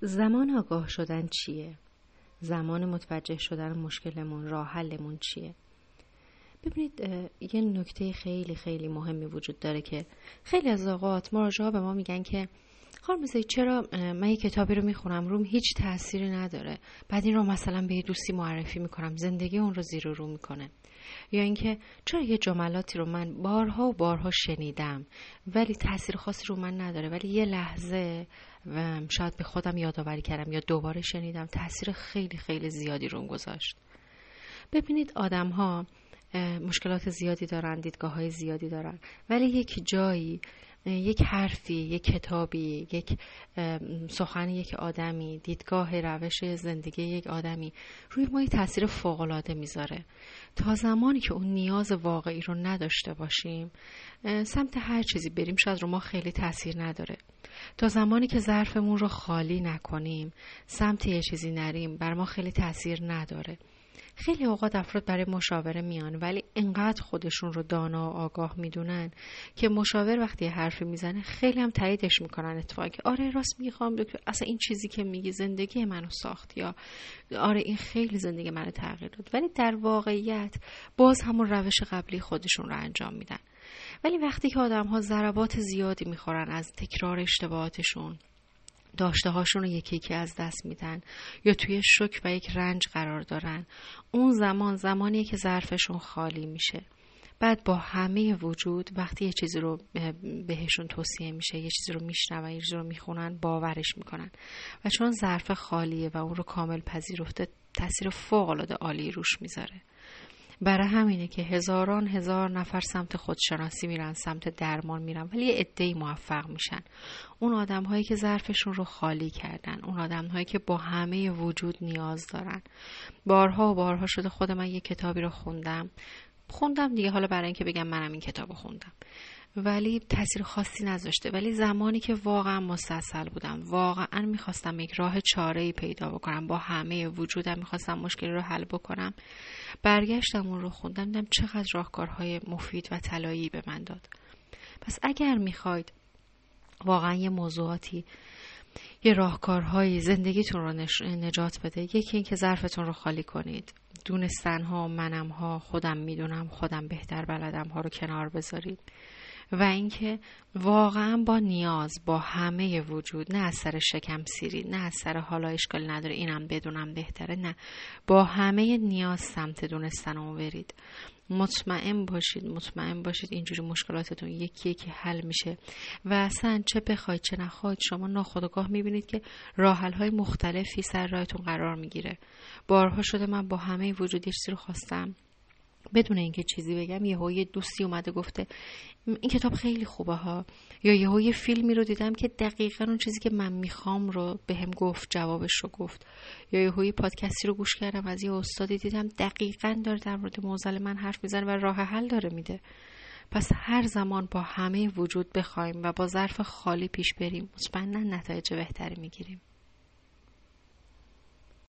زمان آگاه شدن چیه؟ زمان متوجه شدن مشکلمون راه حلمون چیه؟ ببینید یه نکته خیلی خیلی مهمی وجود داره که خیلی از اوقات مراجعه به ما میگن که خانم چرا من یه کتابی رو می‌خونم روم هیچ تأثیری نداره. بعد این رو مثلا به یه دوستی معرفی می‌کنم زندگی اون رو زیر و رو می‌کنه. یا اینکه چرا یه جملاتی رو من بارها و بارها شنیدم ولی تاثیر خاصی رو من نداره. ولی یه لحظه و شاید به خودم یادآوری کردم یا دوباره شنیدم تاثیر خیلی خیلی زیادی رو گذاشت. ببینید آدم ها مشکلات زیادی دارن دیدگاه های زیادی دارن. ولی یک جایی یک حرفی یک کتابی یک سخن یک آدمی دیدگاه روش زندگی یک آدمی روی ما تاثیر فوقالعاده می‌ذاره. تا زمانی که اون نیاز واقعی رو نداشته باشیم سمت هر چیزی بریم شاید رو ما خیلی تاثیر نداره. تا زمانی که ظرفمون رو خالی نکنیم سمت یه چیزی نریم بر ما خیلی تاثیر نداره. خیلی اوقات افراد برای مشاوره میان ولی انقدر خودشون رو دانا و آگاه می‌دونن که مشاور وقتی حرفی می‌زنه خیلی هم تاییدش می‌کنن اتفاقا که آره راست می‌خوام دکتر اصلا این چیزی که میگی زندگی منو ساخت یا آره این خیلی زندگی منو تغییر داد. ولی در واقعیت باز همون روش قبلی خودشون رو انجام میدن. ولی وقتی که آدم ها ضربات زیادی می‌خورن از تکرار اشتباهاتشون داشته هاشون رو یکی یکی از دست میدن یا توی شک و یک رنج قرار دارن. اون زمان زمانیه که ظرفشون خالی میشه. بعد با همه وجود وقتی یه چیزی رو بهشون توصیه میشه یه چیزی رو میشنون یه چیزی رو می‌خونن باورش می‌کنن. و چون ظرف خالیه و اون رو کامل پذیرفته تاثیر فوق العاده عالی روش می‌ذاره. برای همینه که هزاران هزار نفر سمت خودشناسی میرن سمت درمان میرن ولی یه موفق میشن. اون آدم هایی که ظرفشون رو خالی کردن اون آدم هایی که با همه وجود نیاز دارن. بارها و بارها شده خود من یه کتابی رو خوندم. خوندم دیگه حالا برای اینکه بگم منم این کتاب رو خوندم. ولی تاثیر خاصی نذاشته. ولی زمانی که واقعا مستصل بودم واقعا می‌خواستم یک راه چاره ای پیدا بکنم. با همه وجودم می‌خواستم مشکلی رو حل بکنم. برگشتم اون رو خوندم دیدم چقدر راهکارهای مفید و طلایی به من داد. پس اگر می‌خواید واقعا یه موضوعاتی یه راهکارهای زندگیتون رو نجات بده یکی اینکه ظرفتون رو خالی کنید. دونستن ها منم ها خودم می‌دونم خودم بهتر بلدم ها رو کنار بذارید. و اینکه واقعا با نیاز با همه وجود نه از سر شکم سیری نه از سر حالا اشکال نداره اینم بدونم بهتره نه. با همه نیاز سمت دونستن رو برید. مطمئن باشید مطمئن باشید اینجوری مشکلاتتون یکی یکی حل میشه. و اصلا چه بخواید چه نخواید شما ناخودآگاه می‌بینید که راحل های مختلفی سر راهتون قرار می‌گیره. بارها شده من با همه وجود رو خواستم. بدون اینکه چیزی بگم یه یه دوستی اومده گفته این کتاب خیلی خوبه ها. یا یه یه فیلمی رو دیدم که دقیقا اون چیزی که من می‌خوام رو به هم گفت جوابش رو گفت. یا یه یه پادکستی رو گوش کردم از یه استادی دیدم دقیقا داره در مورد موزل من حرف می‌زنه و راه حل داره میده. پس هر زمان با همه وجود بخوایم و با ظرف خالی پیش بریم مطمئنا نتایج بهتری می‌گیریم.